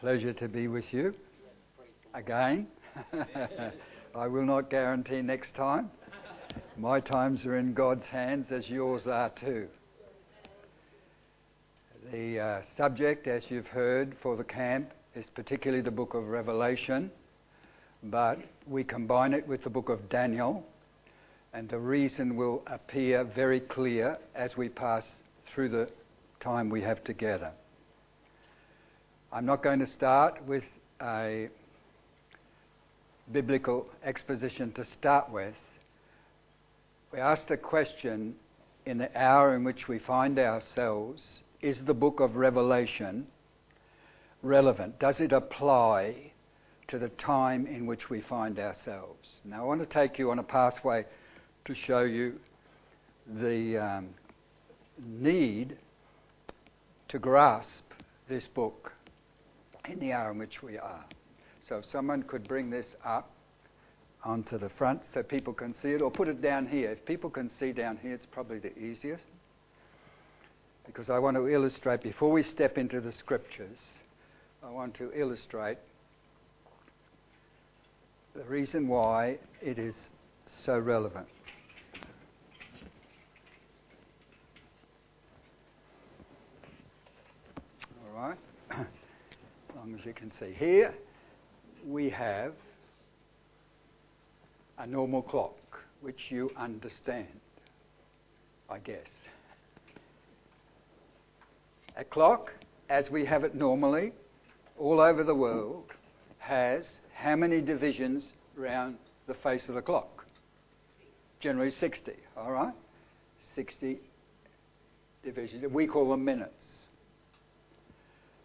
Pleasure to be with you again. I will not guarantee next time. My times are in God's hands as yours are too. The uh, subject, as you've heard, for the camp is particularly the book of Revelation, but we combine it with the book of Daniel, and the reason will appear very clear as we pass through the time we have together. I'm not going to start with a biblical exposition to start with. We ask the question in the hour in which we find ourselves is the book of Revelation relevant? Does it apply to the time in which we find ourselves? Now, I want to take you on a pathway to show you the um, need to grasp this book in the hour in which we are. So if someone could bring this up onto the front so people can see it, or put it down here. If people can see down here, it's probably the easiest. Because I want to illustrate, before we step into the scriptures, I want to illustrate the reason why it is so relevant. All right as you can see. Here we have a normal clock, which you understand, I guess. A clock, as we have it normally, all over the world, has how many divisions round the face of the clock? Generally 60, all right? 60 divisions. We call them minutes.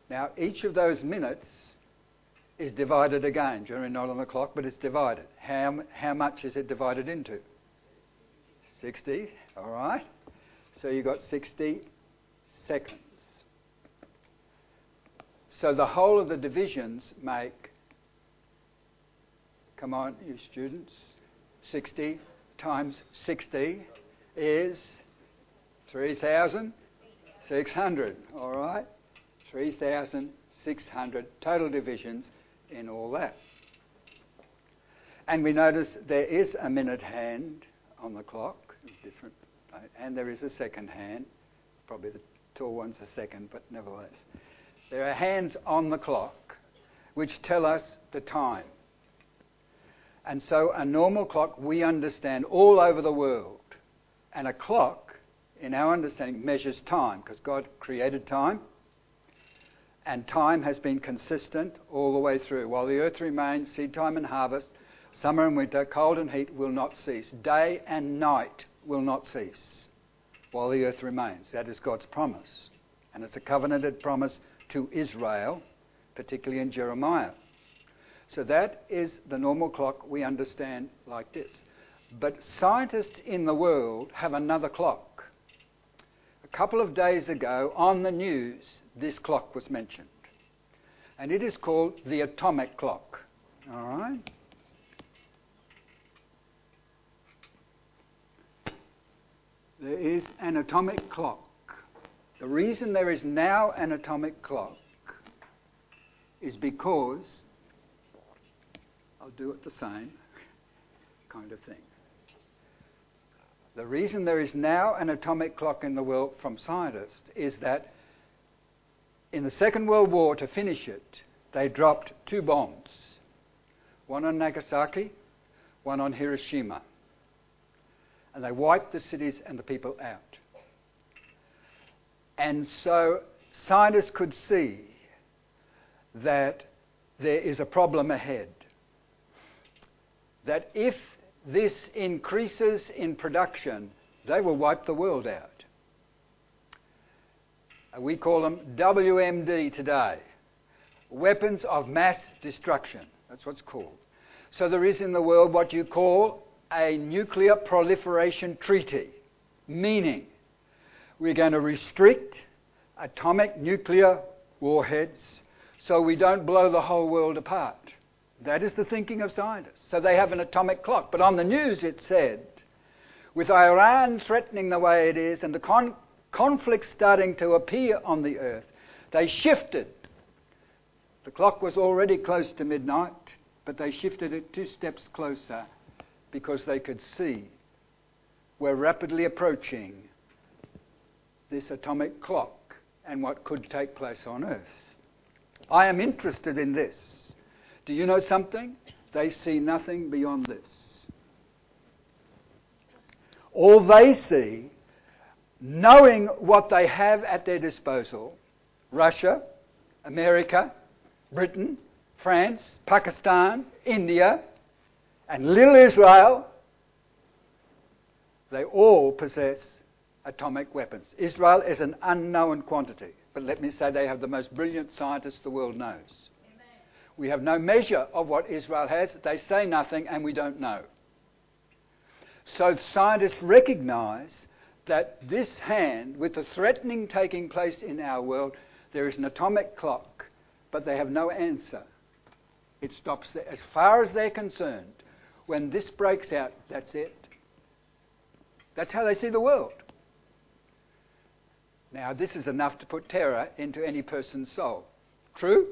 Now, each of those minutes is divided again, generally not on the clock, but it's divided. How, how much is it divided into? 60, all right? So you've got 60 seconds. So the whole of the divisions make, come on, you students, 60 times 60 is 3,600, all right? 3,600 total divisions in all that. And we notice there is a minute hand on the clock, different, uh, and there is a second hand. Probably the tall one's a second, but nevertheless. There are hands on the clock which tell us the time. And so a normal clock we understand all over the world. And a clock, in our understanding, measures time because God created time and time has been consistent all the way through. While the earth remains, seed time and harvest, summer and winter, cold and heat will not cease. Day and night will not cease while the earth remains. That is God's promise. And it's a covenanted promise to Israel, particularly in Jeremiah. So that is the normal clock we understand like this. But scientists in the world have another clock. A couple of days ago on the news, this clock was mentioned. And it is called the atomic clock. All right? There is an atomic clock. The reason there is now an atomic clock is because I'll do it the same kind of thing. The reason there is now an atomic clock in the world from scientists is that in the Second World War, to finish it, they dropped two bombs one on Nagasaki, one on Hiroshima. And they wiped the cities and the people out. And so scientists could see that there is a problem ahead. That if this increases in production, they will wipe the world out. We call them WMD today weapons of mass destruction. That's what's called. So there is in the world what you call a nuclear proliferation treaty, meaning we're going to restrict atomic nuclear warheads so we don't blow the whole world apart. That is the thinking of scientists. So they have an atomic clock. But on the news it said, with Iran threatening the way it is and the con- conflicts starting to appear on the earth, they shifted The clock was already close to midnight, but they shifted it two steps closer because they could see we're rapidly approaching this atomic clock and what could take place on Earth. I am interested in this. Do you know something? They see nothing beyond this. All they see, knowing what they have at their disposal, Russia, America, Britain, France, Pakistan, India, and little Israel, they all possess atomic weapons. Israel is an unknown quantity, but let me say they have the most brilliant scientists the world knows. Amen. We have no measure of what Israel has. They say nothing, and we don't know. So scientists recognize that this hand, with the threatening taking place in our world, there is an atomic clock, but they have no answer. It stops there. As far as they're concerned, when this breaks out, that's it. That's how they see the world. Now, this is enough to put terror into any person's soul. True?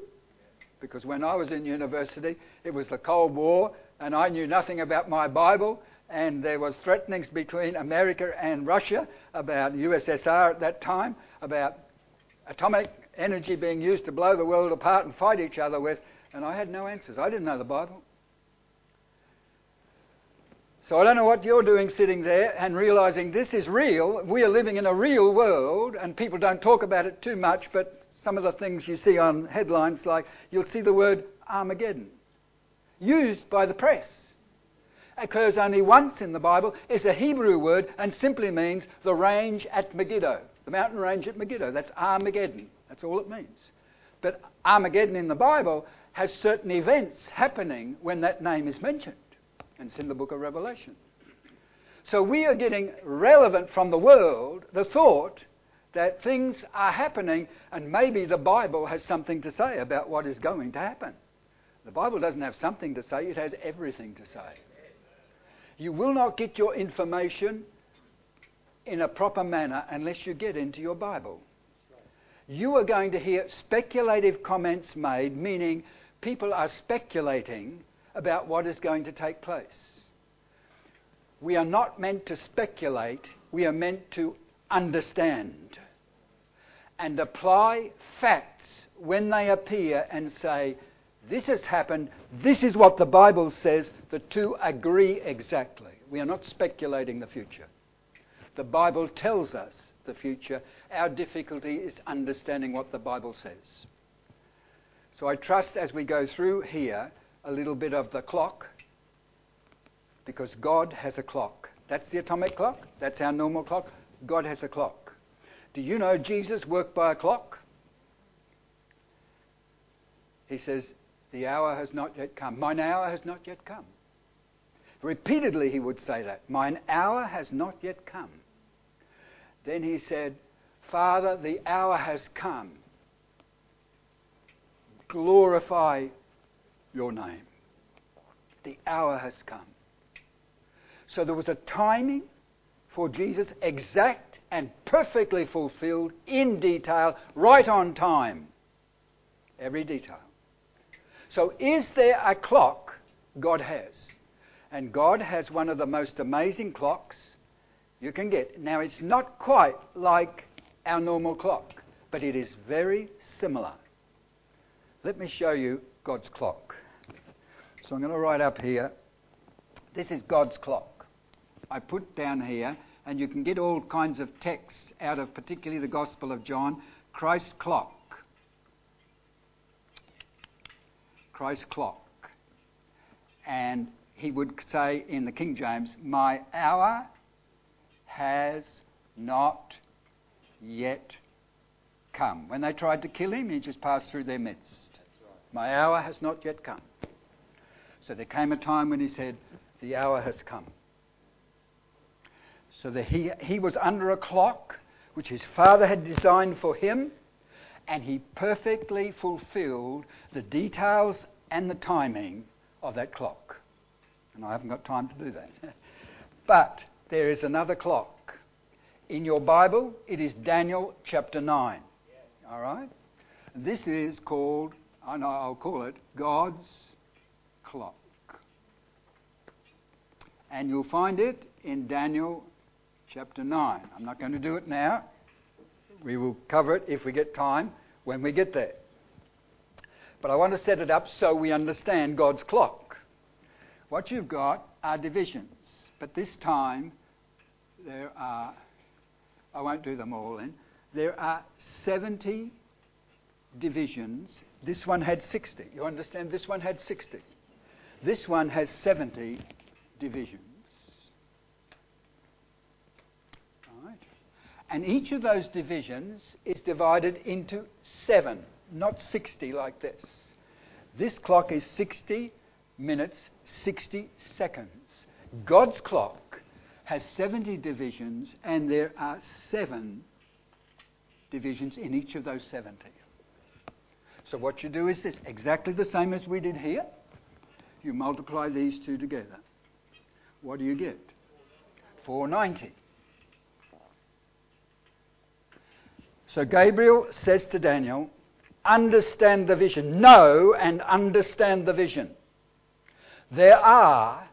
Because when I was in university, it was the Cold War, and I knew nothing about my Bible, and there was threatenings between America and Russia about USSR at that time, about atomic energy being used to blow the world apart and fight each other with, and I had no answers. I didn't know the Bible. So I don't know what you're doing sitting there and realizing this is real. We are living in a real world, and people don't talk about it too much, but some of the things you see on headlines, like you'll see the word Armageddon used by the press. Occurs only once in the Bible. It's a Hebrew word and simply means the range at Megiddo, the mountain range at Megiddo. That's Armageddon. That's all it means. But Armageddon in the Bible has certain events happening when that name is mentioned. And it's in the book of Revelation. So we are getting relevant from the world the thought that things are happening and maybe the Bible has something to say about what is going to happen. The Bible doesn't have something to say, it has everything to say. You will not get your information in a proper manner unless you get into your Bible. You are going to hear speculative comments made, meaning people are speculating about what is going to take place. We are not meant to speculate, we are meant to understand and apply facts when they appear and say, This has happened, this is what the Bible says, the two agree exactly. We are not speculating the future. The Bible tells us the future. Our difficulty is understanding what the Bible says. So I trust as we go through here a little bit of the clock because God has a clock. That's the atomic clock, that's our normal clock. God has a clock. Do you know Jesus worked by a clock? He says, The hour has not yet come. Mine hour has not yet come. Repeatedly he would say that. Mine hour has not yet come. Then he said, Father, the hour has come. Glorify your name. The hour has come. So there was a timing for Jesus, exact and perfectly fulfilled in detail, right on time. Every detail. So, is there a clock God has? And God has one of the most amazing clocks you can get. Now, it's not quite like our normal clock, but it is very similar. Let me show you God's clock. So I'm going to write up here. This is God's clock. I put down here, and you can get all kinds of texts out of particularly the Gospel of John Christ's clock. Christ's clock. And he would say in the King James, My hour has not yet come. When they tried to kill him, he just passed through their midst. My hour has not yet come. So there came a time when he said, The hour has come. So that he, he was under a clock which his father had designed for him, and he perfectly fulfilled the details and the timing of that clock. And I haven't got time to do that. but there is another clock. In your Bible, it is Daniel chapter 9. All right? This is called and I'll call it God's clock. And you'll find it in Daniel chapter 9. I'm not going to do it now. We will cover it if we get time when we get there. But I want to set it up so we understand God's clock. What you've got are divisions, but this time there are, I won't do them all in, there are 70 divisions. This one had 60. You understand? This one had 60. This one has 70 divisions. Right? And each of those divisions is divided into seven, not 60 like this. This clock is 60 minutes, 60 seconds. God's clock has 70 divisions, and there are seven divisions in each of those 70. So what you do is this exactly the same as we did here. You multiply these two together. What do you get? 490. So Gabriel says to Daniel, understand the vision. Know and understand the vision. There are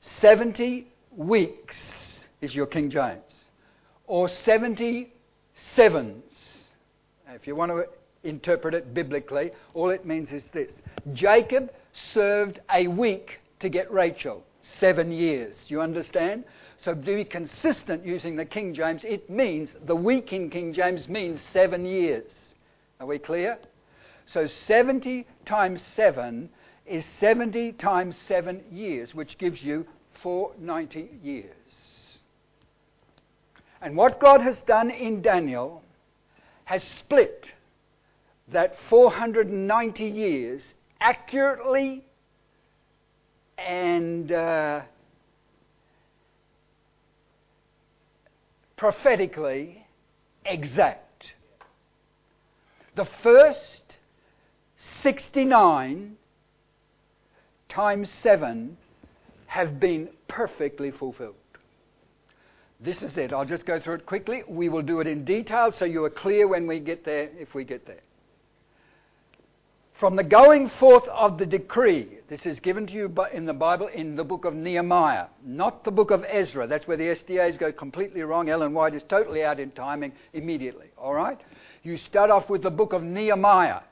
70 weeks, is your King James, or 70 sevens. If you want to interpret it biblically, all it means is this Jacob served a week to get Rachel, seven years. You understand? So to be consistent using the King James, it means, the week in King James means seven years. Are we clear? So 70 times 7 is 70 times 7 years, which gives you 490 years. And what God has done in Daniel has split that 490 years accurately and uh, prophetically exact. The first 69 times 7 have been perfectly fulfilled. This is it. I'll just go through it quickly. We will do it in detail so you are clear when we get there, if we get there. From the going forth of the decree, this is given to you in the Bible in the book of Nehemiah, not the book of Ezra. That's where the SDAs go completely wrong. Ellen White is totally out in timing immediately. All right? You start off with the book of Nehemiah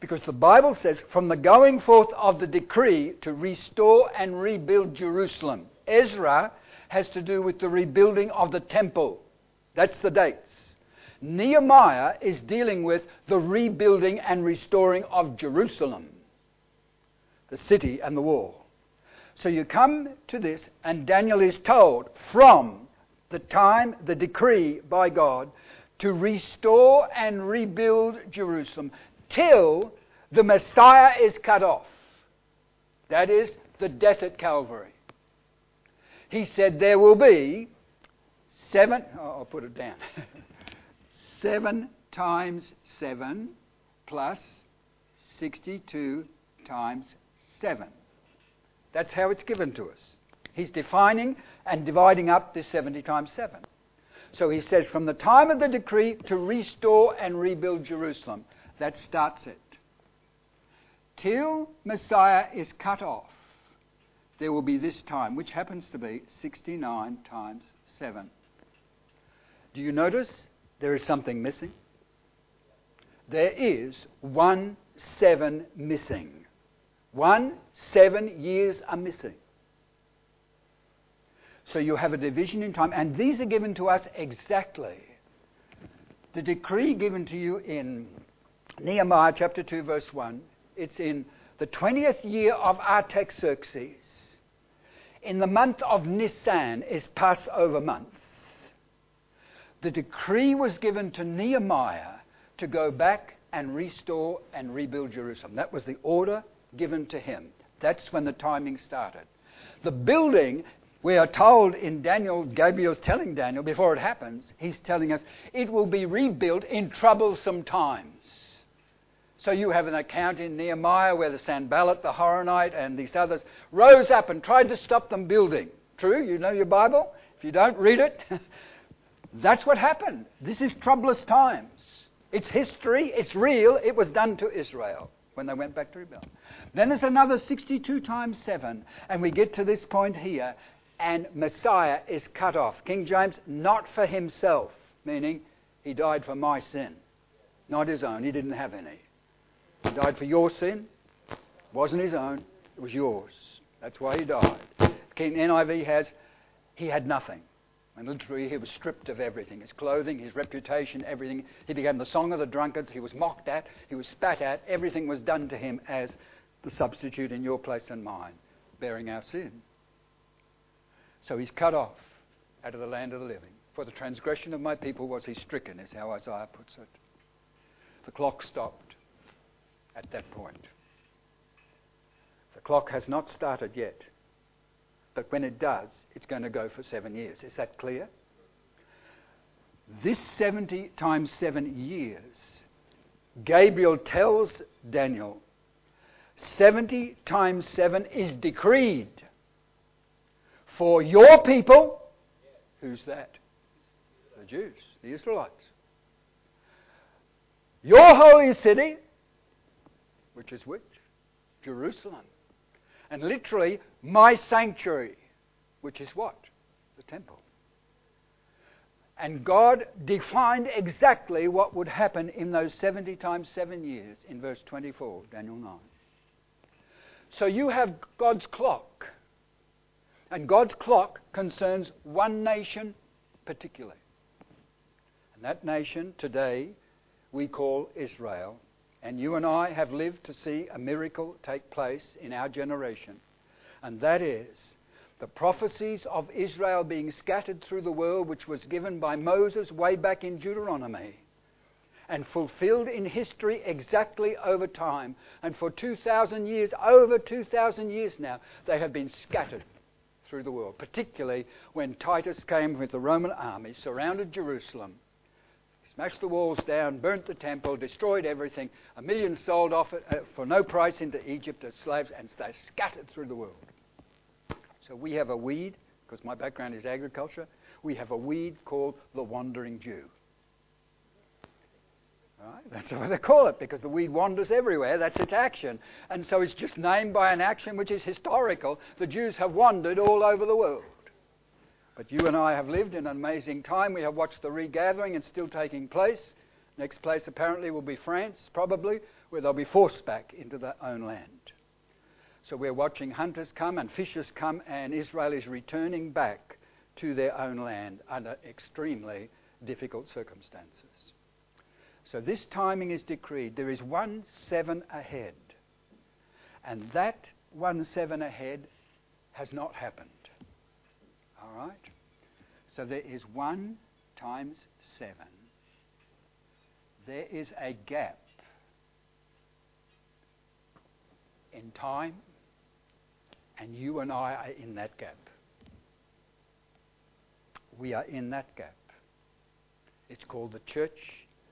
because the Bible says, from the going forth of the decree to restore and rebuild Jerusalem. Ezra has to do with the rebuilding of the temple. That's the dates. Nehemiah is dealing with the rebuilding and restoring of Jerusalem, the city and the wall. So you come to this, and Daniel is told from the time, the decree by God, to restore and rebuild Jerusalem till the Messiah is cut off. That is the death at Calvary. He said there will be seven, oh, I'll put it down. 7 times 7 plus 62 times 7. That's how it's given to us. He's defining and dividing up this 70 times 7. So he says, from the time of the decree to restore and rebuild Jerusalem, that starts it. Till Messiah is cut off, there will be this time, which happens to be 69 times 7. Do you notice there is something missing. There is one seven missing. One seven years are missing. So you have a division in time, and these are given to us exactly. The decree given to you in Nehemiah chapter 2, verse 1, it's in the 20th year of Artaxerxes. In the month of Nisan is Passover month the decree was given to Nehemiah to go back and restore and rebuild Jerusalem. That was the order given to him. That's when the timing started. The building, we are told in Daniel, Gabriel's telling Daniel before it happens, he's telling us it will be rebuilt in troublesome times. So you have an account in Nehemiah where the Sanballat, the Horonite, and these others rose up and tried to stop them building. True? You know your Bible? If you don't, read it. That's what happened. This is troublous times. It's history, it's real, it was done to Israel. when they went back to rebel. Then there's another 62 times 7, and we get to this point here, and Messiah is cut off. King James, not for himself, meaning he died for my sin, not his own. He didn't have any. He died for your sin, it wasn't his own, it was yours. That's why he died. King NIV has, he had nothing. And literally, he was stripped of everything his clothing, his reputation, everything. He became the song of the drunkards. He was mocked at. He was spat at. Everything was done to him as the substitute in your place and mine, bearing our sin. So he's cut off out of the land of the living. For the transgression of my people was he stricken, is how Isaiah puts it. The clock stopped at that point. The clock has not started yet. But when it does, it's going to go for seven years. Is that clear? This 70 times seven years, Gabriel tells Daniel, 70 times seven is decreed for your people. Who's that? The Jews, the Israelites. Your holy city, which is which? Jerusalem. And literally, my sanctuary which is what? The temple. And God defined exactly what would happen in those 70 times 7 years in verse 24, Daniel 9. So you have God's clock. And God's clock concerns one nation particularly. And that nation today we call Israel. And you and I have lived to see a miracle take place in our generation. And that is the prophecies of Israel being scattered through the world, which was given by Moses way back in Deuteronomy, and fulfilled in history exactly over time. And for 2,000 years, over 2,000 years now, they have been scattered through the world, particularly when Titus came with the Roman army, surrounded Jerusalem, smashed the walls down, burnt the temple, destroyed everything. A million sold off for no price into Egypt as slaves, and they scattered through the world. So we have a weed, because my background is agriculture, we have a weed called the wandering Jew. Right? That's what they call it because the weed wanders everywhere. That's its action. And so it's just named by an action which is historical. The Jews have wandered all over the world. But you and I have lived in an amazing time. We have watched the regathering. It's still taking place. Next place apparently will be France, probably, where they'll be forced back into their own land. So we're watching hunters come and fishers come, and Israel is returning back to their own land under extremely difficult circumstances. So this timing is decreed. There is one seven ahead. And that one seven ahead has not happened. All right? So there is one times seven. There is a gap in time and you and I are in that gap. We are in that gap. It's called the church.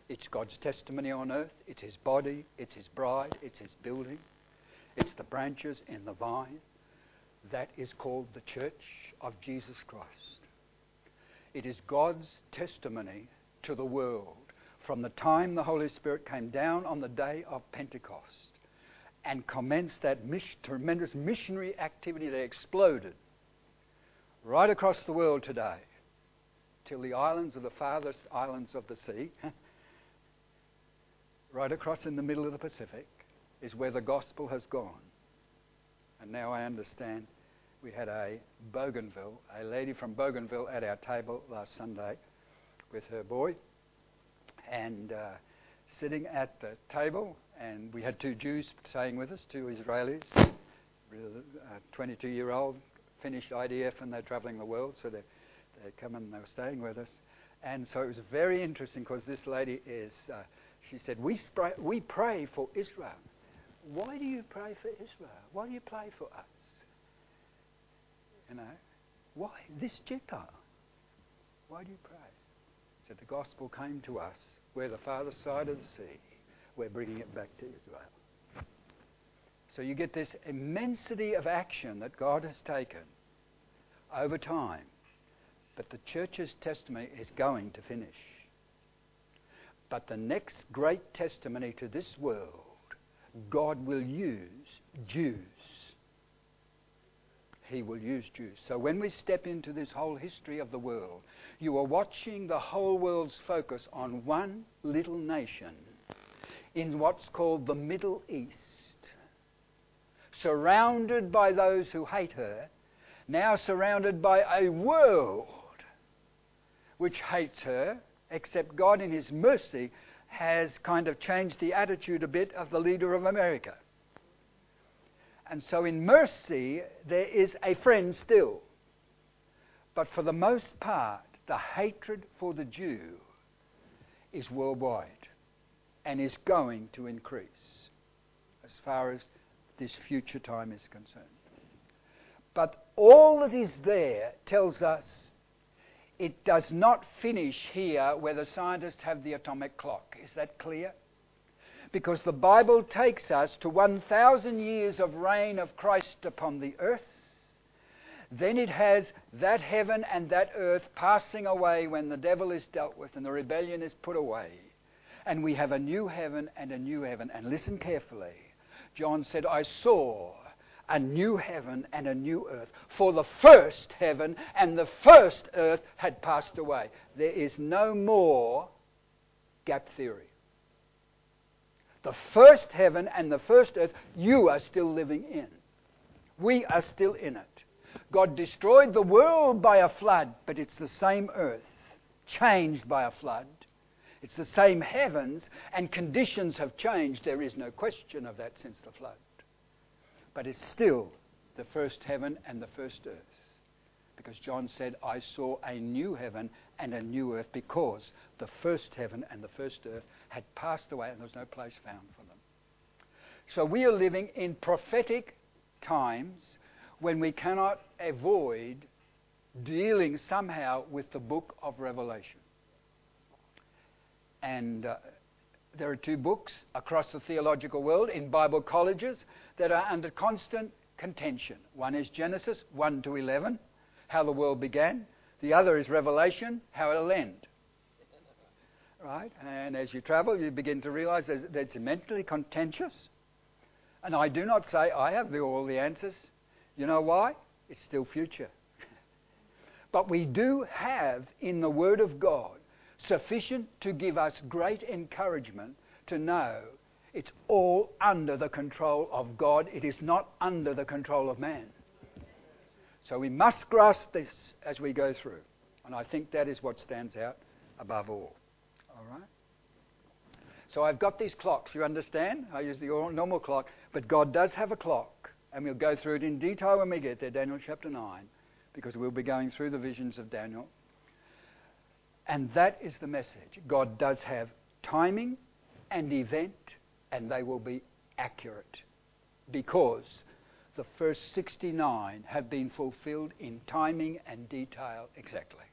It's God's testimony on earth. It's His body. It's His bride. It's His building. It's the branches in the vine. That is called the church of Jesus Christ. It is God's testimony to the world from the time the Holy Spirit came down on the day of Pentecost and commenced that tremendous missionary activity that exploded right across the world today till the islands of the farthest islands of the sea, right across in the middle of the Pacific, is where the gospel has gone. And now I understand we had a Bougainville, a lady from Bougainville at our table last Sunday with her boy. And uh, sitting at the table, and we had two Jews staying with us, two Israelis, a 22 year old, finished IDF, and they're traveling the world, so they they come and they were staying with us. And so it was very interesting because this lady is, uh, she said, we, spray, we pray for Israel. Why do you pray for Israel? Why do you pray for us? You know, why? This Gentile. Why do you pray? Said the gospel came to us. We're the farthest side of the sea we're bringing it back to Israel. So you get this immensity of action that God has taken over time, but the church's testimony is going to finish. But the next great testimony to this world God will use Jews. He will use Jews. So when we step into this whole history of the world, you are watching the whole world's focus on one little nation in what's called the Middle East, surrounded by those who hate her, now surrounded by a world which hates her, except God in His mercy has kind of changed the attitude a bit of the leader of America. And so in mercy, there is a friend still. But for the most part, the hatred for the Jew is worldwide and is going to increase as far as this future time is concerned. But all that is there tells us it does not finish here where the scientists have the atomic clock. Is that clear? Because the Bible takes us to 1,000 years of reign of Christ upon the earth. Then it has that heaven and that earth passing away when the devil is dealt with and the rebellion is put away. And we have a new heaven and a new heaven. And listen carefully. John said, I saw a new heaven and a new earth. For the first heaven and the first earth had passed away. There is no more gap theory. The first heaven and the first earth, you are still living in. We are still in it. God destroyed the world by a flood, but it's the same earth, changed by a flood. It's the same heavens, and conditions have changed. There is no question of that since the flood but it's still the first heaven and the first earth. Because John said, I saw a new heaven and a new earth because the first heaven and the first earth had passed away and there was no place found for them. So we are living in prophetic times when we cannot avoid dealing somehow with the book of Revelation. And uh, there are two books across the theological world in Bible colleges that are under constant contention. One is Genesis 1 to 11, how the world began. The other is Revelation, how it'll end. Right? And as you travel, you begin to realize that it's immensely contentious. And I do not say I have the, all the answers. You know why? It's still future. but we do have in the Word of God sufficient to give us great encouragement to know it's all under the control of God. It is not under the control of man. So we must grasp this as we go through. And I think that is what stands out above all. All right? So I've got these clocks, you understand? I use the normal clock, but God does have a clock. And we'll go through it in detail when we get there, Daniel chapter 9, because we'll be going through the visions of Daniel. And that is the message. God does have timing and event and they will be accurate because the first 69 have been fulfilled in timing and detail exactly.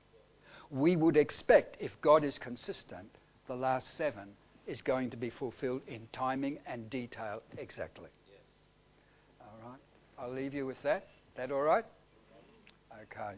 We would expect, if God is consistent, the last seven is going to be fulfilled in timing and detail exactly. Yes. All right. I'll leave you with that. That all right? Okay.